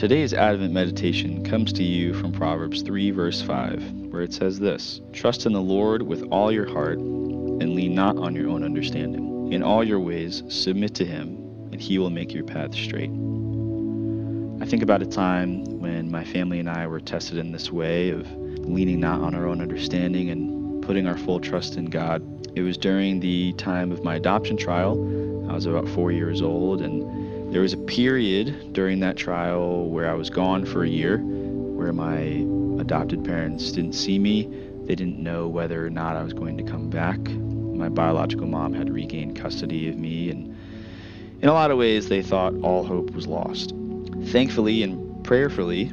Today's Advent meditation comes to you from Proverbs 3, verse 5, where it says this Trust in the Lord with all your heart, and lean not on your own understanding. In all your ways, submit to him, and he will make your path straight. I think about a time when my family and I were tested in this way of leaning not on our own understanding and putting our full trust in God. It was during the time of my adoption trial. I was about four years old, and there was a period during that trial where I was gone for a year, where my adopted parents didn't see me. They didn't know whether or not I was going to come back. My biological mom had regained custody of me, and in a lot of ways, they thought all hope was lost. Thankfully and prayerfully,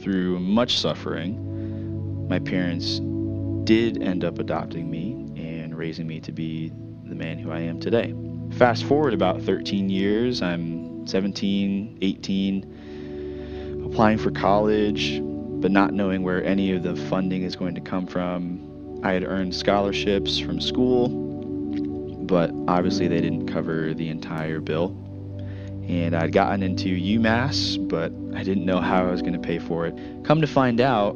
through much suffering, my parents did end up adopting me and raising me to be the man who I am today. Fast forward about 13 years, I'm 17, 18, applying for college, but not knowing where any of the funding is going to come from. I had earned scholarships from school, but obviously they didn't cover the entire bill and I'd gotten into UMass, but I didn't know how I was going to pay for it. Come to find out,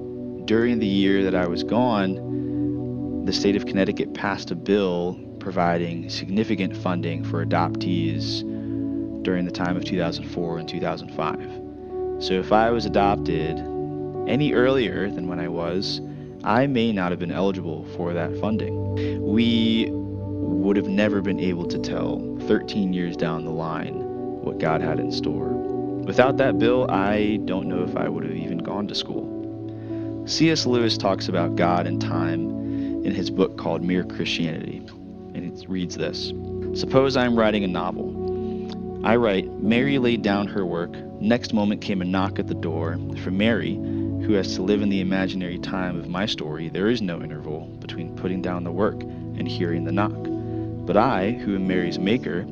during the year that I was gone, the state of Connecticut passed a bill providing significant funding for adoptees during the time of 2004 and 2005. So if I was adopted any earlier than when I was, I may not have been eligible for that funding. We would have never been able to tell 13 years down the line what God had in store. Without that bill, I don't know if I would have even gone to school. C.S. Lewis talks about God and time in his book called Mere Christianity, reads this Suppose I'm writing a novel. I write, Mary laid down her work. Next moment came a knock at the door. For Mary, who has to live in the imaginary time of my story, there is no interval between putting down the work and hearing the knock. But I, who am Mary's maker,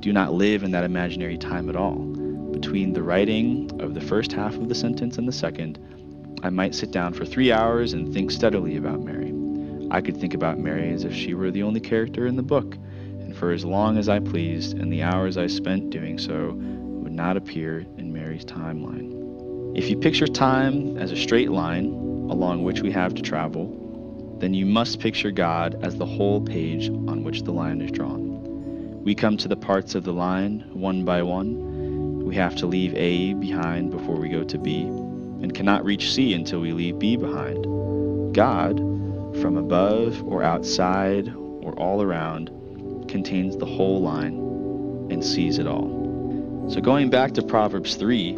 do not live in that imaginary time at all. Between the writing of the first half of the sentence and the second, I might sit down for three hours and think steadily about Mary. I could think about Mary as if she were the only character in the book, and for as long as I pleased, and the hours I spent doing so would not appear in Mary's timeline. If you picture time as a straight line along which we have to travel, then you must picture God as the whole page on which the line is drawn. We come to the parts of the line one by one. We have to leave A behind before we go to B, and cannot reach C until we leave B behind. God, from above or outside or all around, contains the whole line and sees it all. So, going back to Proverbs 3,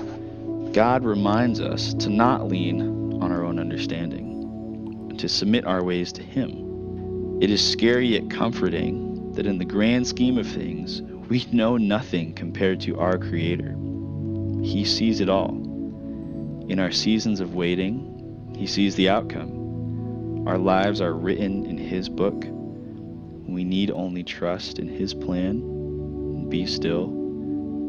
God reminds us to not lean on our own understanding, to submit our ways to Him. It is scary yet comforting that in the grand scheme of things, we know nothing compared to our Creator. He sees it all. In our seasons of waiting, He sees the outcome. Our lives are written in His book. We need only trust in His plan, be still,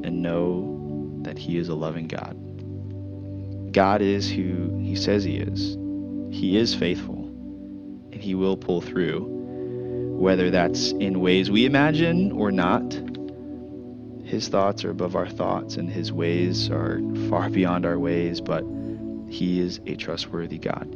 and know that He is a loving God. God is who He says He is. He is faithful, and He will pull through whether that's in ways we imagine or not. His thoughts are above our thoughts, and his ways are far beyond our ways, but he is a trustworthy God.